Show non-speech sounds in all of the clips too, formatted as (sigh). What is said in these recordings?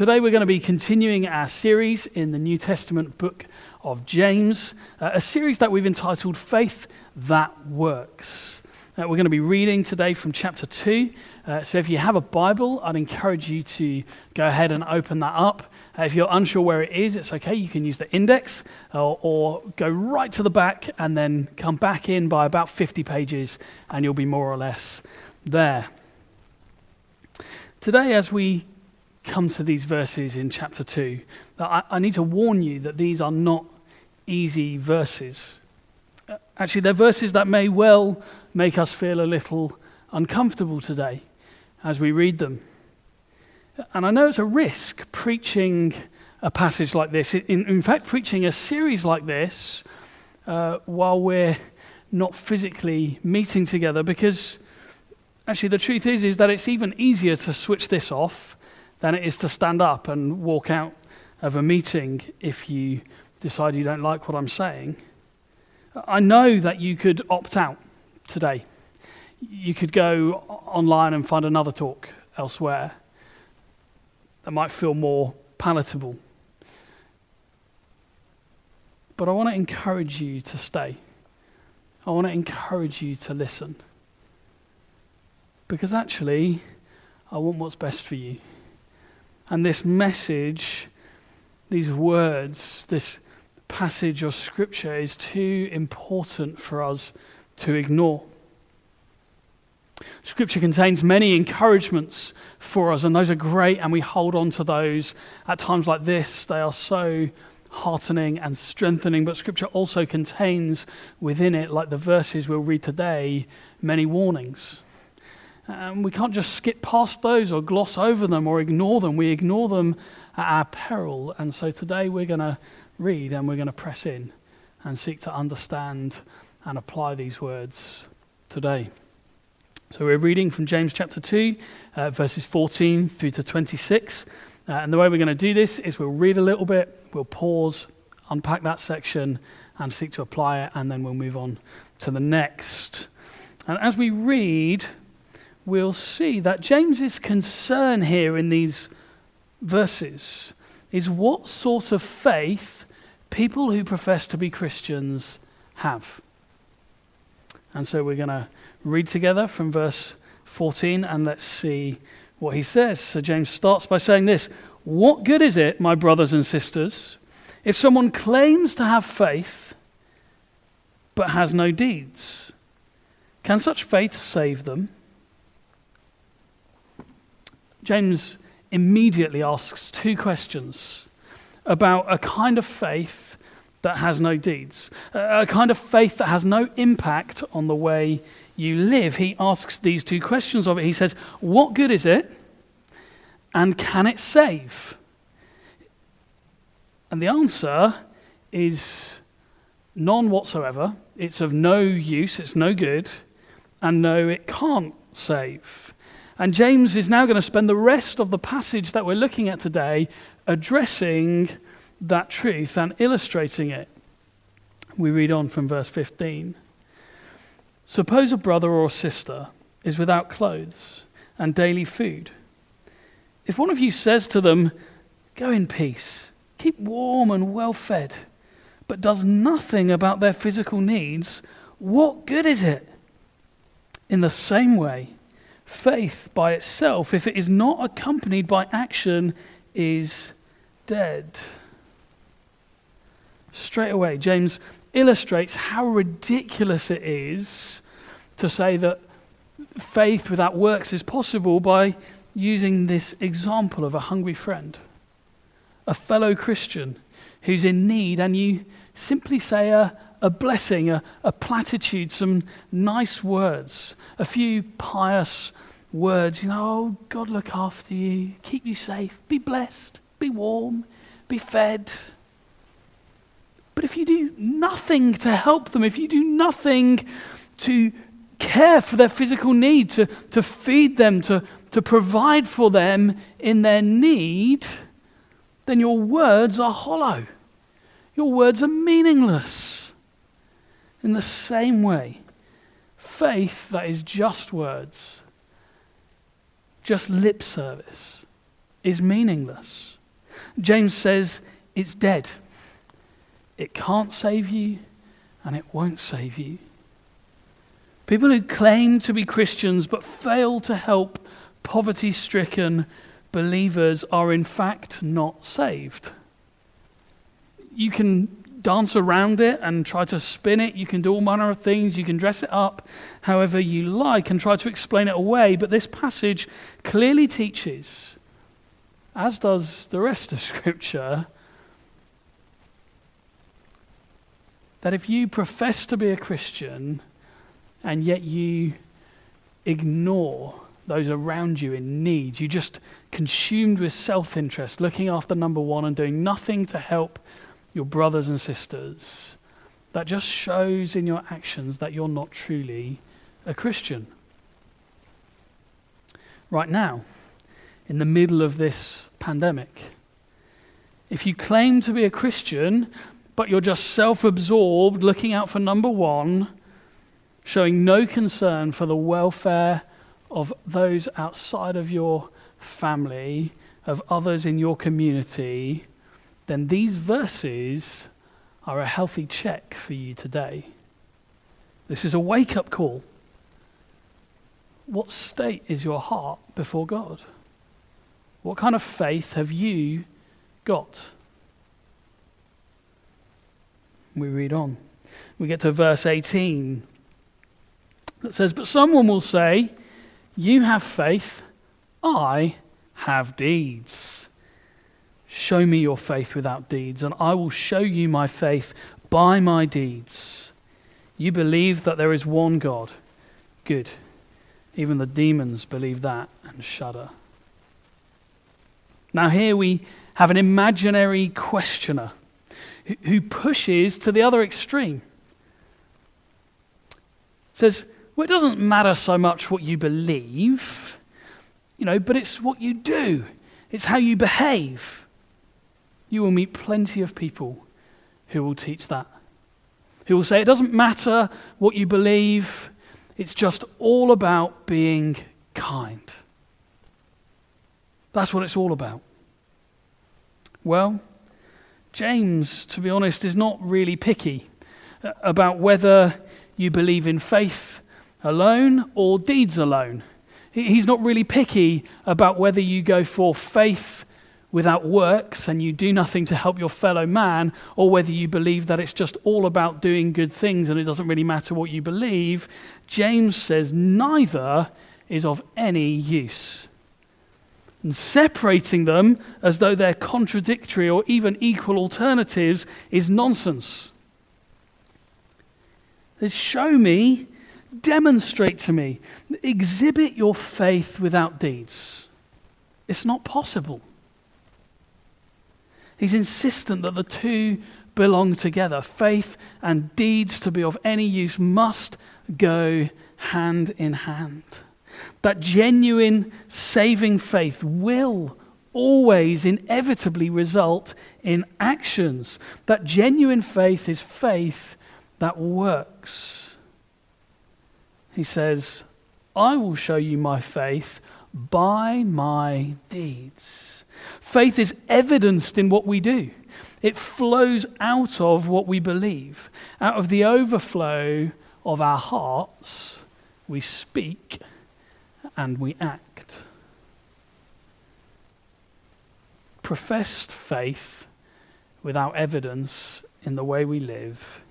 Today we're going to be continuing our series in the New Testament book of James, uh, a series that we've entitled Faith That Works. Uh, we're going to be reading today from chapter 2. Uh, so if you have a Bible, I'd encourage you to go ahead and open that up. Uh, if you're unsure where it is, it's okay. You can use the index or, or go right to the back and then come back in by about 50 pages, and you'll be more or less there. Today, as we come to these verses in chapter 2, I, I need to warn you that these are not easy verses. Uh, actually, they're verses that may well make us feel a little uncomfortable today as we read them. And I know it's a risk preaching a passage like this. In, in fact, preaching a series like this uh, while we're not physically meeting together, because actually the truth is, is that it's even easier to switch this off than it is to stand up and walk out of a meeting if you decide you don't like what I'm saying. I know that you could opt out today. You could go online and find another talk elsewhere that might feel more palatable. But I want to encourage you to stay. I want to encourage you to listen. Because actually, I want what's best for you. And this message, these words, this passage of Scripture is too important for us to ignore. Scripture contains many encouragements for us, and those are great, and we hold on to those at times like this. They are so heartening and strengthening, but Scripture also contains within it, like the verses we'll read today, many warnings. And we can't just skip past those or gloss over them or ignore them. We ignore them at our peril. And so today we're going to read and we're going to press in and seek to understand and apply these words today. So we're reading from James chapter 2, uh, verses 14 through to 26. Uh, and the way we're going to do this is we'll read a little bit, we'll pause, unpack that section, and seek to apply it, and then we'll move on to the next. And as we read, we'll see that James's concern here in these verses is what sort of faith people who profess to be Christians have. And so we're going to read together from verse 14 and let's see what he says. So James starts by saying this What good is it, my brothers and sisters, if someone claims to have faith but has no deeds? Can such faith save them? James immediately asks two questions about a kind of faith that has no deeds, a kind of faith that has no impact on the way you live. He asks these two questions of it. He says, What good is it? And can it save? And the answer is none whatsoever. It's of no use, it's no good, and no, it can't save. And James is now going to spend the rest of the passage that we're looking at today addressing that truth and illustrating it. We read on from verse 15. Suppose a brother or sister is without clothes and daily food. If one of you says to them, Go in peace, keep warm and well fed, but does nothing about their physical needs, what good is it? In the same way, Faith by itself, if it is not accompanied by action, is dead. Straight away, James illustrates how ridiculous it is to say that faith without works is possible by using this example of a hungry friend, a fellow Christian who's in need, and you simply say a, a blessing, a, a platitude, some nice words, a few pious words, you know, oh, God look after you, keep you safe, be blessed, be warm, be fed. But if you do nothing to help them, if you do nothing to care for their physical need, to, to feed them, to, to provide for them in their need, then your words are hollow. Your words are meaningless. In the same way, faith that is just words just lip service is meaningless. James says it's dead. It can't save you, and it won't save you. People who claim to be Christians but fail to help poverty stricken believers are in fact not saved. You can dance around it and try to spin it. You can do all manner of things. You can dress it up however you like and try to explain it away. But this passage clearly teaches, as does the rest of (laughs) Scripture, that if you profess to be a Christian, and yet you ignore those around you in need. You just consumed with self interest, looking after number one and doing nothing to help your brothers and sisters. That just shows in your actions that you're not truly a Christian. Right now, in the middle of this pandemic, if you claim to be a Christian, but you're just self absorbed, looking out for number one, showing no concern for the welfare of those outside of your family, of others in your community, then these verses are a healthy check for you today. This is a wake up call. What state is your heart before God? What kind of faith have you got? We read on. We get to verse 18 that says, But someone will say, You have faith, I have deeds. Show me your faith without deeds, and I will show you my faith by my deeds. You believe that there is one God. Good. Even the demons believe that and shudder. Now, here we have an imaginary questioner who pushes to the other extreme. Says, well, it doesn't matter so much what you believe, you know, but it's what you do, it's how you behave. You will meet plenty of people who will teach that. Who will say it doesn't matter what you believe, it's just all about being kind. That's what it's all about. Well, James, to be honest, is not really picky uh, about whether you believe in faith alone or deeds alone. He's not really picky about whether you go for faith without works and you do nothing to help your fellow man, or whether you believe that it's just all about doing good things and it doesn't really matter what you believe. James says neither is of any use. And separating them as though they're contradictory or even equal alternatives is nonsense. show me Demonstrate to me. Exhibit your faith without deeds. It's not possible. He's insistent that the two belong together. Faith and deeds to be of any use must go hand in hand. That genuine saving faith will always inevitably result in actions. That genuine faith is faith that works. He says, I will show you my faith by my deeds. Faith is evidenced in what we do. It flows out of what we believe. Out of the overflow of our hearts, we speak and we act. Professed faith without evidence in the way we live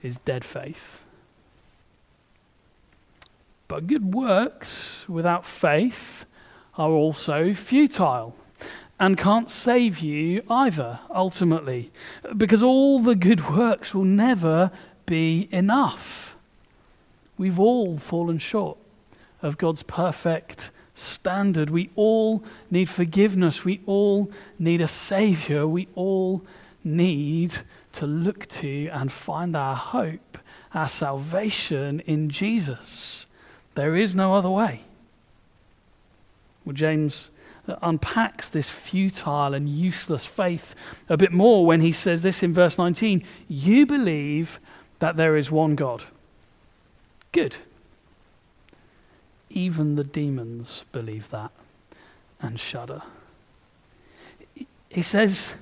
is dead faith. But good works without faith are also futile and can't save you either, ultimately, because all the good (laughs) works will never be enough. We've all fallen short of God's perfect standard. We all need forgiveness. We all need a Savior. We all need to look to and find our hope, our salvation in Jesus. There is no other way. Well, James Uh, unpacks this futile and useless faith a bit more when he says this in verse 19 You believe that there is one God. Good. Even the demons believe that and shudder. he says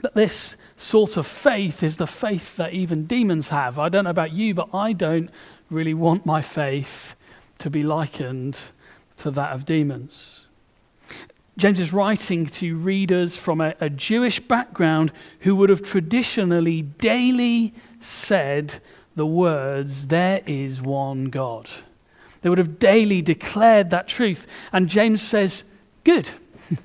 that this sort of faith is the faith that even demons have. I don't know about you, but I don't really want my faith to be likened to that of demons. James is writing to readers from a, a, Jewish background who would have traditionally daily said the words, There is one God. They would have daily declared that truth. And James says, Good. (laughs)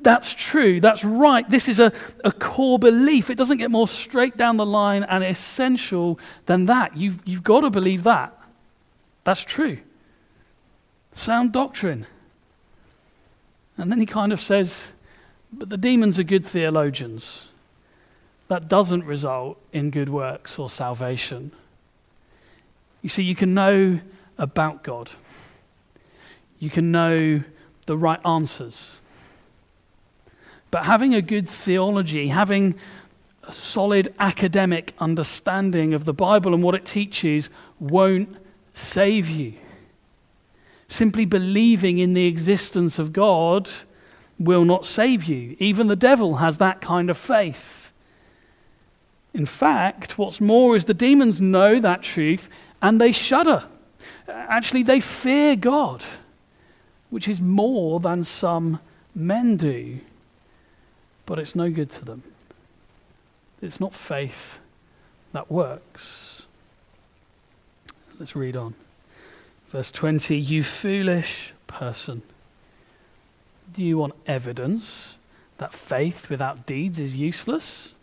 That's true. That's right. This is a, a core belief. It doesn't get more straight down the line and essential than that. You've, you've got to believe that. That's true. Sound doctrine. And then he kind of says, but the demons are good theologians. That doesn't result in good works or salvation. You see, you can know about God, you can know the right answers. But having a good theology, having a solid academic understanding of the Bible and what it teaches, won't save you. Simply believing in the existence of God will not save you. Even the devil has that kind of faith. In fact, what's more is the demons know that truth and they shudder. Actually, they fear God, which is more than some men do. But it's no good to them. It's not faith that works. Let's read on. Verse 20 You foolish person. Do you want evidence that faith without deeds is useless?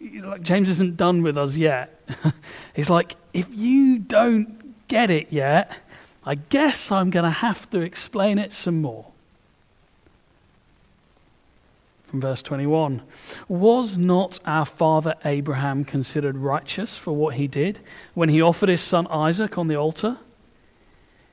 Like James isn't done with us yet. (laughs) He's like, if you don't get it yet, I guess I'm going to have to explain it some more. From verse 21 Was not our father Abraham considered righteous for what he did when he offered his son Isaac on the altar?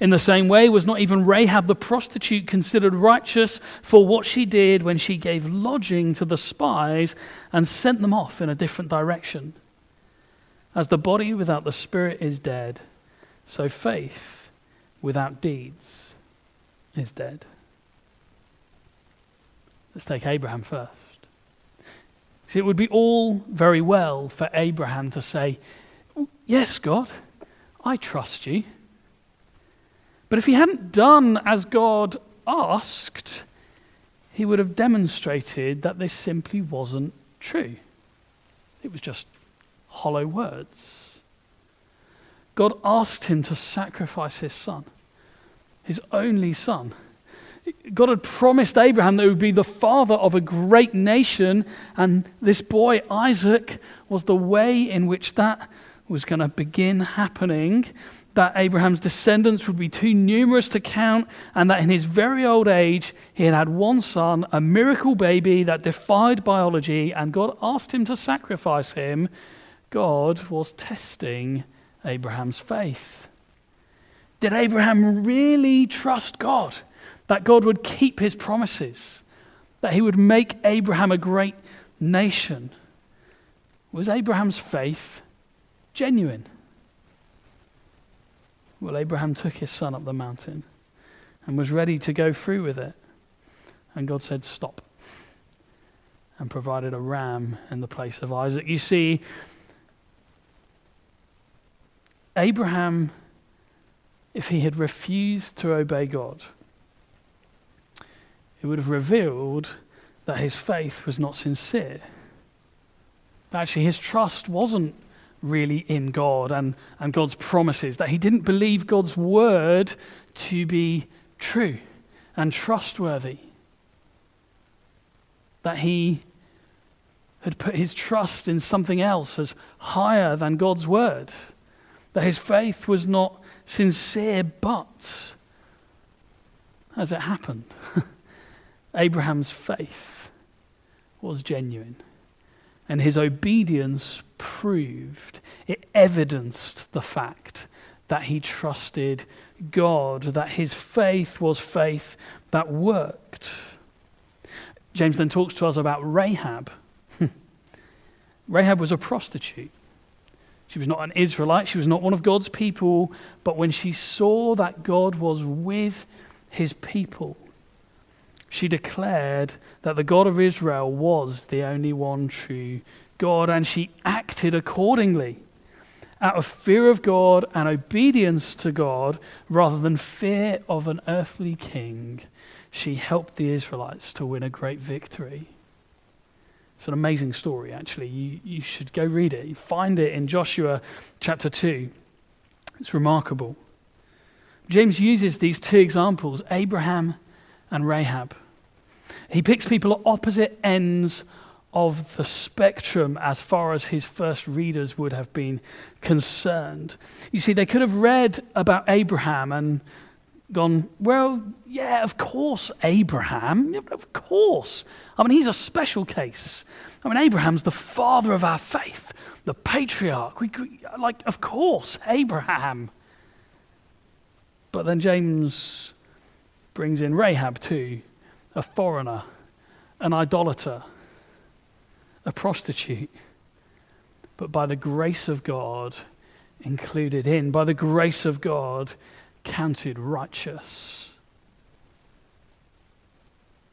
In the same way, was not even Rahab the prostitute considered righteous for what she did when she gave lodging to the spies and sent them off in a different direction? As the body without the spirit is dead, so faith without deeds is dead. Let's take Abraham first. See, it would be all very well for Abraham to say, Yes, God, I trust you. But if he hadn't done as God asked, he would have demonstrated that this simply wasn't true. It was just hollow words. God asked him to sacrifice his son, his only son. God had promised Abraham that he would be the father of a great nation, and this boy, Isaac, was the way in which that was going to begin happening that Abraham's descendants would be too numerous to count, and that in his very old age he had had one son, a miracle baby that defied biology, and God asked him to sacrifice him, God was testing Abraham's faith. Did Abraham really trust God? That God would keep his promises? That he would make Abraham a great nation? Was Abraham's faith genuine? Well, Abraham took his son up the mountain and was ready to go through with it. And God said, Stop. And provided a ram in the place of Isaac. You see, Abraham, if he had refused to obey God, it would have revealed that his faith was not sincere. Actually, his trust wasn't really in God and, and God's promises, that he didn't believe God's word to be true and trustworthy, that he had put his trust in something else as higher than God's word, that his faith was not sincere, but as it happened, (laughs) Abraham's faith was genuine, and his obedience proved, it evidenced the fact that he trusted God, that his faith was faith that worked. James then talks to us about Rahab. (laughs) Rahab was a prostitute. She was not an Israelite, she was not one of God's people, but when she saw that God was with his people, she declared that the God of Israel was the only one true God, and she acted accordingly out of fear of God and obedience to God rather than fear of an earthly king. She helped the Israelites to win a great victory. It's an amazing story, actually. You, you should go read it. You find it in Joshua chapter 2. It's remarkable. James uses these two examples Abraham and Rahab. He picks people at opposite ends of the spectrum as far as his first readers would have been concerned. You see, they could have read about Abraham and gone, well, yeah, of course, Abraham. Of course. I mean, he's a special case. I mean, Abraham's the father of our faith, the patriarch. We, like, of course, Abraham. But then James brings in Rahab too a foreigner, an idolater, a prostitute, but by the grace of God, included in, by the grace of God, counted righteous.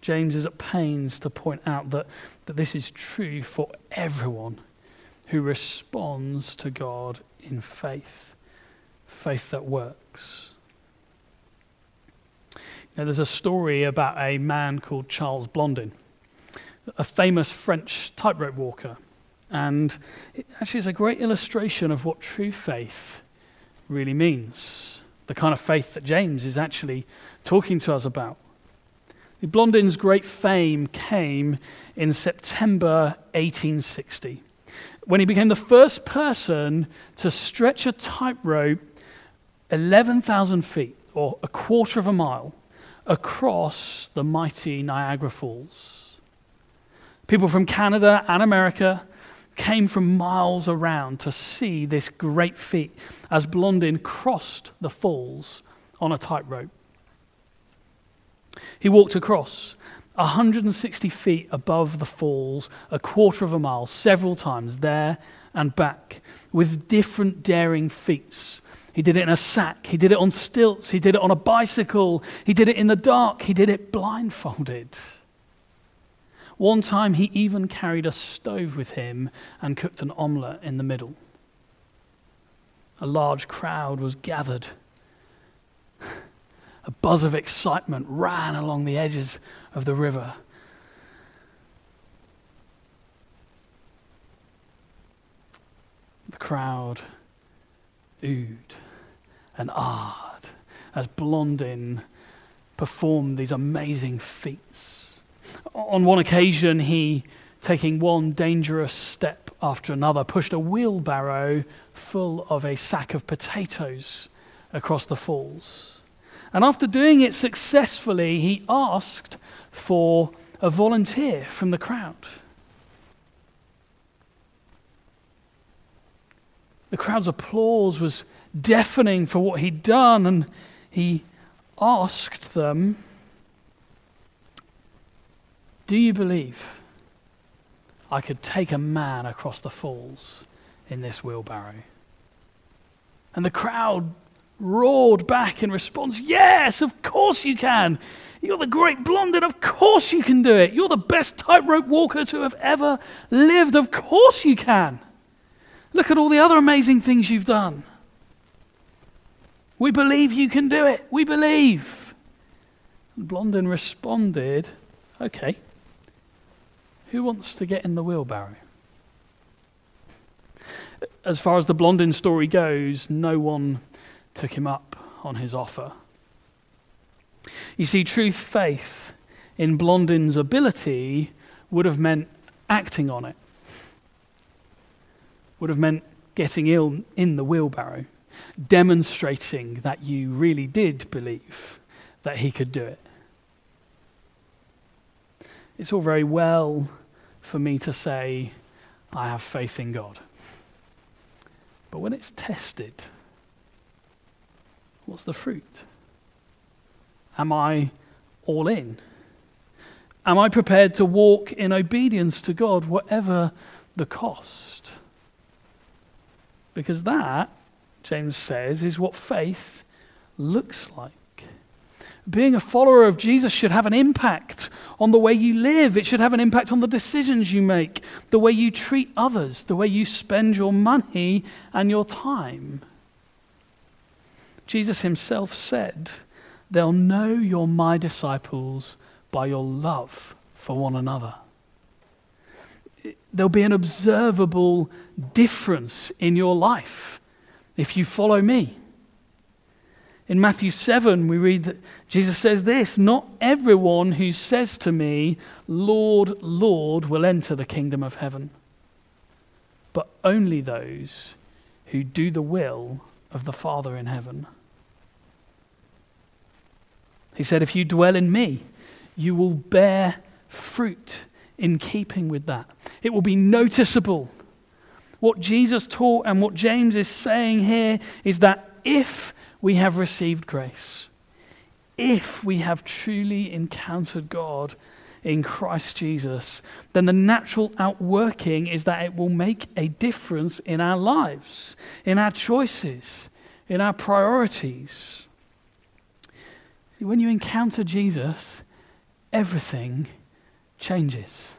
James is at pains to point out that, that this is true for everyone who responds to God in faith, faith that works. Now, there's a story about a man called Charles Blondin, a famous French tightrope walker. And it actually is a great illustration of what true faith really means. The kind of faith that James is actually talking to us about. The Blondin's great fame came in September 1860 when he became the first person to stretch a tightrope 11,000 feet or a quarter of a mile across the mighty Niagara Falls. People from Canada and America came from miles around to see this great feat as Blondin crossed the falls on a tightrope. He walked across 160 feet above the falls, a quarter of a mile, several times there and back, with different daring feats he did it in a sack. He did it on stilts. He did it on a bicycle. He did it in the dark. He did it blindfolded. One time he even carried a stove with him and cooked an omelette in the middle. A large crowd was gathered. A buzz of excitement ran along the edges of the river. The crowd oohed and art as Blondin performed these amazing feats. On one occasion, he, taking one dangerous step after another, pushed a wheelbarrow full of a sack of potatoes across the falls. And after doing it successfully, he asked for a volunteer from the crowd. The crowd's applause was deafening for what he'd done, and he asked them, Do you believe I could take a man across the falls in this wheelbarrow? And the crowd roared back in response, Yes, of course you can. You're the great Blondin. Of course you can do it. You're the best tightrope walker to have ever lived. Of course you can. Look at all the other amazing things you've done. We believe you can do it. We believe. And Blondin responded, Okay, who wants to get in the wheelbarrow? As far as the Blondin story goes, no one took him up on his offer. You see, true faith in Blondin's ability would have meant acting on it, would have meant getting ill in the wheelbarrow demonstrating that you really did believe that he could do it. It's all very well for me to say, I have faith in God. But when it's tested, what's the fruit? Am I all in? Am I prepared to walk in obedience to God, whatever the cost? Because that, James says, is what faith looks like. Being a follower of Jesus should have an impact on the way you live. It should have an impact on the decisions you make, the way you treat others, the way you spend your money and your time. Jesus himself said, They'll know you're my disciples by your love for one another. There'll be an observable difference in your life if you follow me. In Matthew 7, we read that Jesus says this Not everyone who says to me, Lord, Lord, will enter the kingdom of heaven, but only those who do the will of the Father in heaven. He said, If you dwell in me, you will bear fruit in keeping with that. It will be noticeable. What Jesus taught and what James is saying here is that if we have received grace, if we have truly encountered God in Christ Jesus, then the natural outworking is that it will make a difference in our lives, in our choices, in our priorities. When you encounter Jesus, everything changes.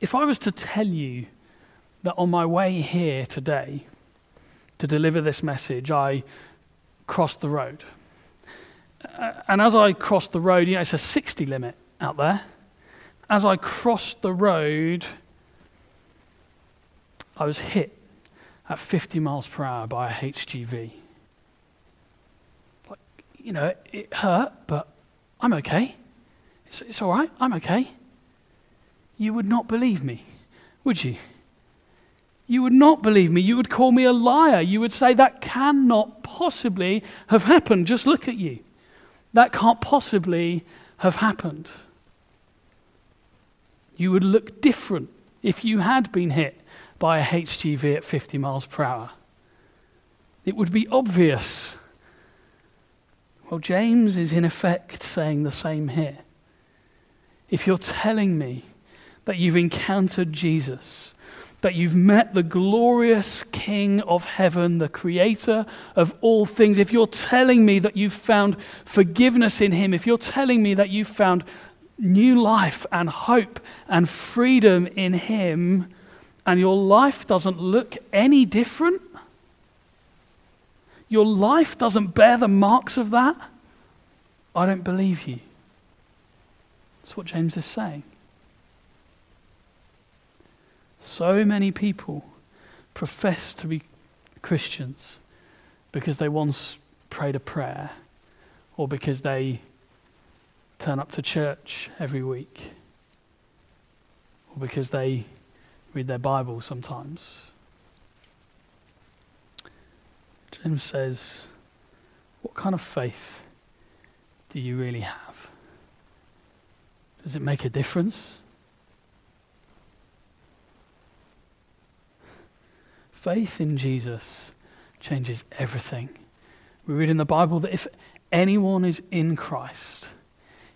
If I was to tell you that on my way here today to deliver this message, I crossed the road. Uh, and as I crossed the road, you know, it's a 60 limit out there. As I crossed the road, I was hit at 50 miles per hour by a HGV you know, it hurt, but I'm okay. It's, it's all right. I'm okay. You would not believe me, would you? You would not believe me. You would call me a liar. You would say, that cannot possibly have happened. Just look at you. That can't possibly have happened. You would look different if you had been hit by a HGV at 50 miles per hour. It would be obvious well, James is in effect saying the same here. If you're telling me that you've encountered Jesus, that you've met the glorious King of heaven, the creator of all things, if you're telling me that you've found forgiveness in him, if you're telling me that you've found new life and hope and freedom in him, and your life doesn't look any different, your life doesn't bear the marks of that, I don't believe you. That's what James is saying. So many people profess to be Christians because they once prayed a prayer or because they turn up to church every week or because they read their Bible sometimes. James says, What kind of faith do you really have? Does it make a difference? Faith in Jesus changes everything. We read in the Bible that if anyone is in Christ,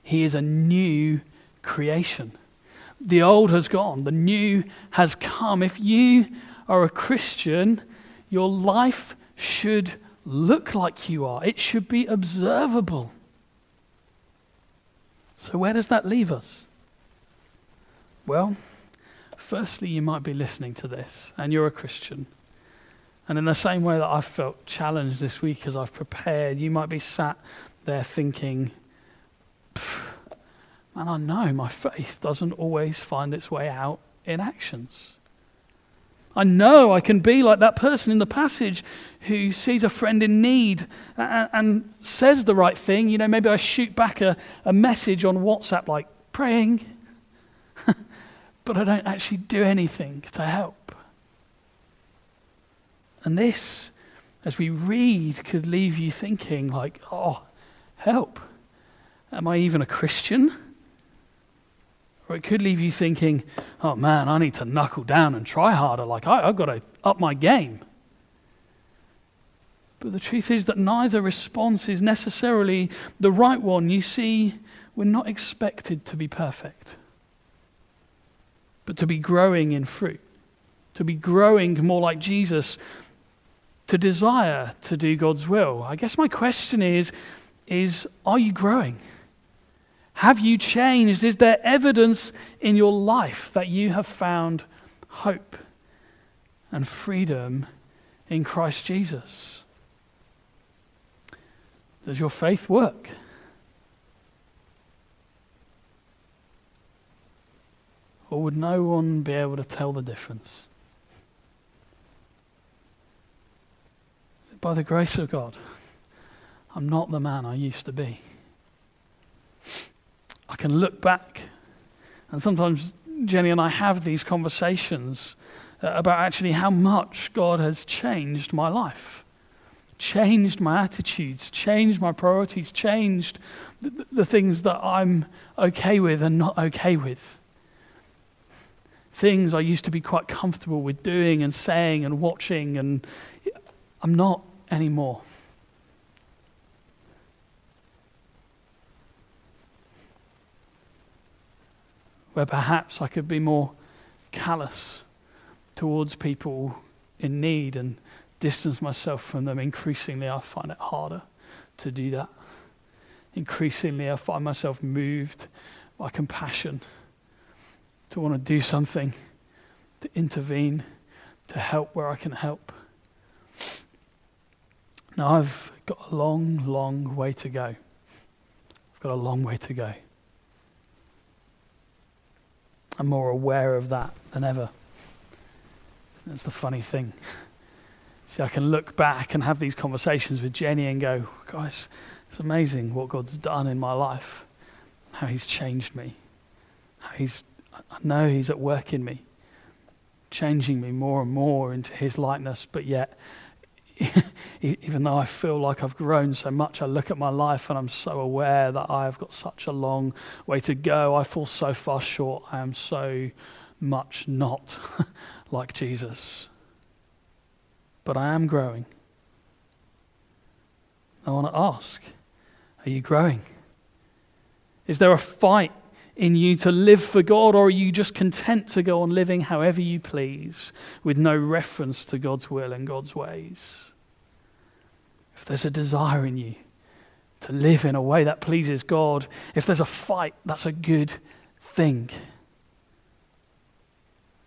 he is a new creation. The old has gone, the new has come. If you are a Christian, your life should look like you are, it should be observable. So, where does that leave us? Well, firstly, you might be listening to this and you're a Christian. And in the same way that I've felt challenged this week as I've prepared, you might be sat there thinking, man, I know my faith doesn't always find its way out in actions. I know I can be like that person in the passage who sees a friend in need and, and, says the right thing. You know, maybe I shoot back a, a message on WhatsApp like praying, (laughs) but I don't actually do anything to help. And this, as we read, could leave you thinking, like, oh, help. Am I even a Christian? Or it could leave you thinking, oh man, I need to knuckle down and try harder. Like, I, I've got to up my game. But the truth is that neither response is necessarily the right one. You see, we're not expected to be perfect, but to be growing in fruit, to be growing more like Jesus, to desire to do God's will. I guess my question is, is are you growing? Have you changed? Is there evidence in your life that you have found hope and freedom in Christ Jesus? Does your faith work? Or would no one be able to tell the difference? By the grace of God, I'm not the man I used to be. I can look back, and sometimes Jenny and I have these conversations uh, about actually how much God has changed my life, changed my attitudes, changed my priorities, changed the, the things that I'm okay with and not okay with. Things I used to be quite comfortable with doing and saying and watching, and I'm not anymore. where perhaps I could be more callous towards people in need and distance myself from them, increasingly I find it harder to do that. Increasingly I find myself moved by compassion to want to do something, to intervene, to help where I can help. Now I've got a long, long way to go. I've got a long way to go. I'm more aware of that than ever. That's the funny thing. See, I can look back and have these conversations with Jenny and go, guys, it's amazing what God's done in my life, how He's changed me, how He's, I know He's at work in me, changing me more and more into His likeness, but yet (laughs) even though I feel like I've grown so much, I look at my life and I'm so aware that I've got such a long way to go. I fall so far short. I am so much not (laughs) like Jesus. But I am growing. I want to ask Are you growing? Is there a fight in you to live for God, or are you just content to go on living however you please with no reference to God's will and God's ways? if there's a desire in you to live in a way that pleases God, if there's a fight, that's a good thing.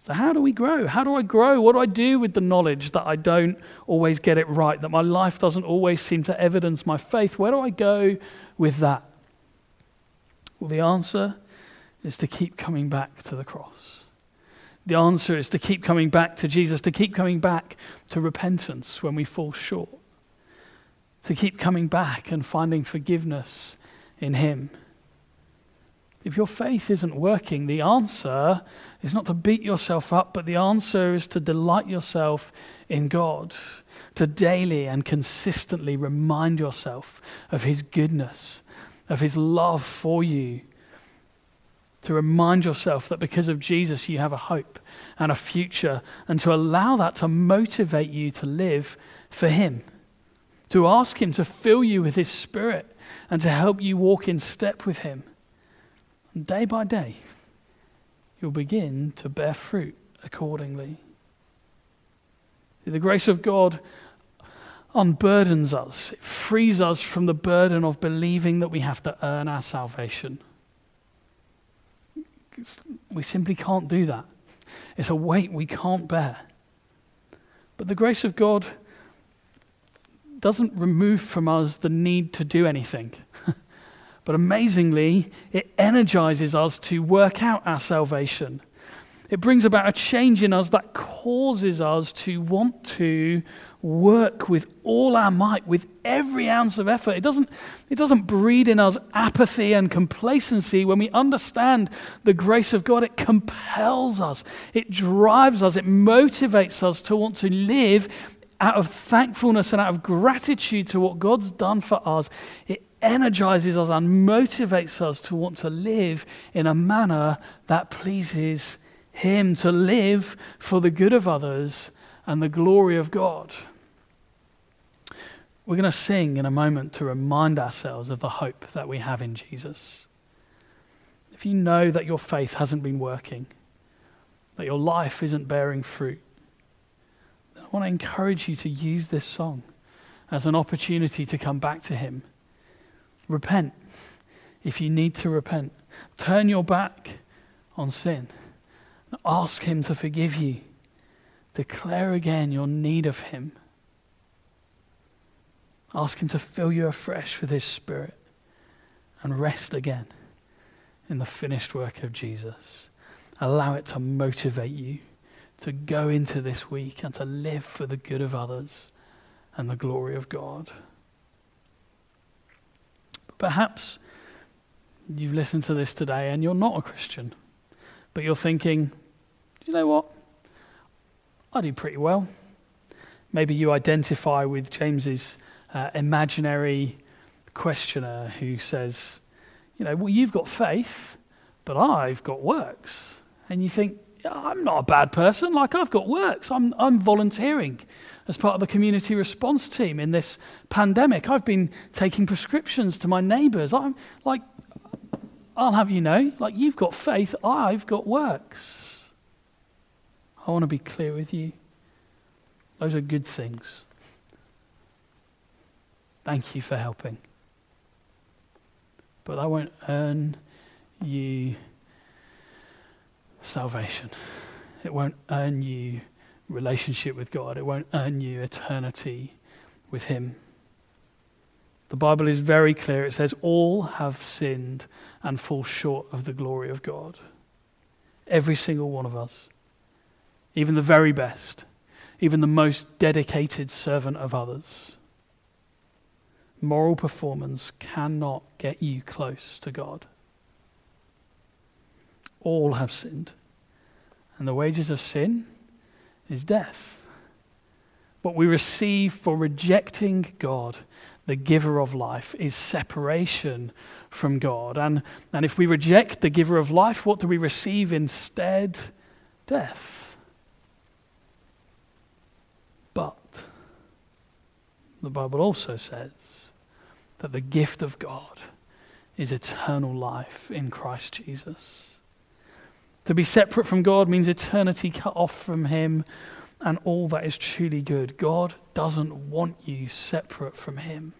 So, how do we grow? How do I grow? What do I do with the knowledge that I don't always get it right, that my life doesn't always seem to evidence my faith? Where do I go with that? Well, the answer is to keep coming back to the cross. The answer is to keep coming back to Jesus, to keep coming back to repentance when we fall short to keep coming back and finding forgiveness in Him. If your faith isn't working, the answer is not to beat yourself up, but the answer is to delight yourself in God, to daily and consistently remind yourself of His goodness, of His love for you, to remind yourself that because of Jesus you have a hope and a future, and to allow that to motivate you to live for Him to ask Him to fill you with His Spirit and to help you walk in step with Him. And day by day, you'll begin to bear fruit accordingly. The grace of God unburdens us, it frees us from the burden of believing that we have to earn our salvation. We simply can't do that. It's a weight we can't bear. But the grace of God doesn't remove from us the need to do anything. (laughs) but amazingly, it energizes us to work out our salvation. It brings about a change in us that causes us to want to work with all our might, with every ounce of effort. It doesn't, it doesn't breed in us apathy and complacency. When we understand the grace of God, it compels us, it drives us, it motivates us to want to live out of thankfulness and out of gratitude to what God's done for us, it energizes us and motivates us to want to live in a manner that pleases Him, to live for the good of others and the glory of God. We're going to sing in a moment to remind ourselves of the hope that we have in Jesus. If you know that your faith hasn't been working, that your life isn't bearing fruit, I want to encourage you to use this song as an opportunity to come back to Him. Repent if you need to repent. Turn your back on sin. Ask Him to forgive you. Declare again your need of Him. Ask Him to fill you afresh with His Spirit and rest again in the finished work of Jesus. Allow it to motivate you to go into this week and to live for the good of others and the glory of God. Perhaps you've listened to this today and you're not a Christian, but you're thinking, you know what? I do pretty well. Maybe you identify with James's uh, imaginary questioner who says, you know, well, you've got faith, but I've got works. And you think, I'm not a bad person. Like, I've got works. I'm, I'm volunteering as part of the community response team in this pandemic. I've been taking prescriptions to my neighbors. I'm like, I'll have you know, like, you've got faith. I've got works. I want to be clear with you. Those are good things. Thank you for helping. But that won't earn you salvation. It won't earn you relationship with God. It won't earn you eternity with Him. The Bible is very clear. It says, All have sinned and fall short of the glory of God. Every single one of us. Even the very best. Even the most dedicated servant of others. Moral performance cannot get you close to God all have sinned. And the wages of sin is death. What we receive for rejecting God, the giver of life, is separation from God. And, and if we reject the giver of life, what do we receive instead? Death. But the Bible also says that the gift of God is eternal life in Christ Jesus. To be separate from God means eternity cut off from Him and all that is truly good. God doesn't want you separate from Him.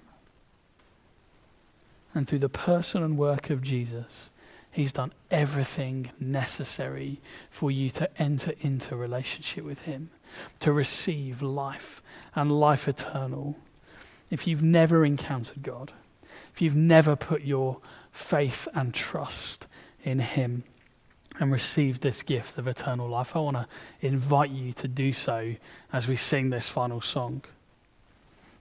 And through the person and work of Jesus, He's done everything necessary for you to enter into relationship with Him, to receive life and life eternal. If you've never encountered God, if you've never put your faith and trust in Him, and received this gift of eternal life, I want to invite you to do so as we sing this final song.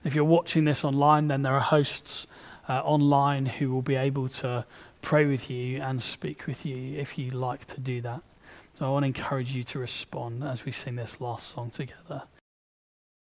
If you're watching this online, then there are hosts uh, online who will be able to pray with you and speak with you if you like to do that. So I want to encourage you to respond as we sing this last song together.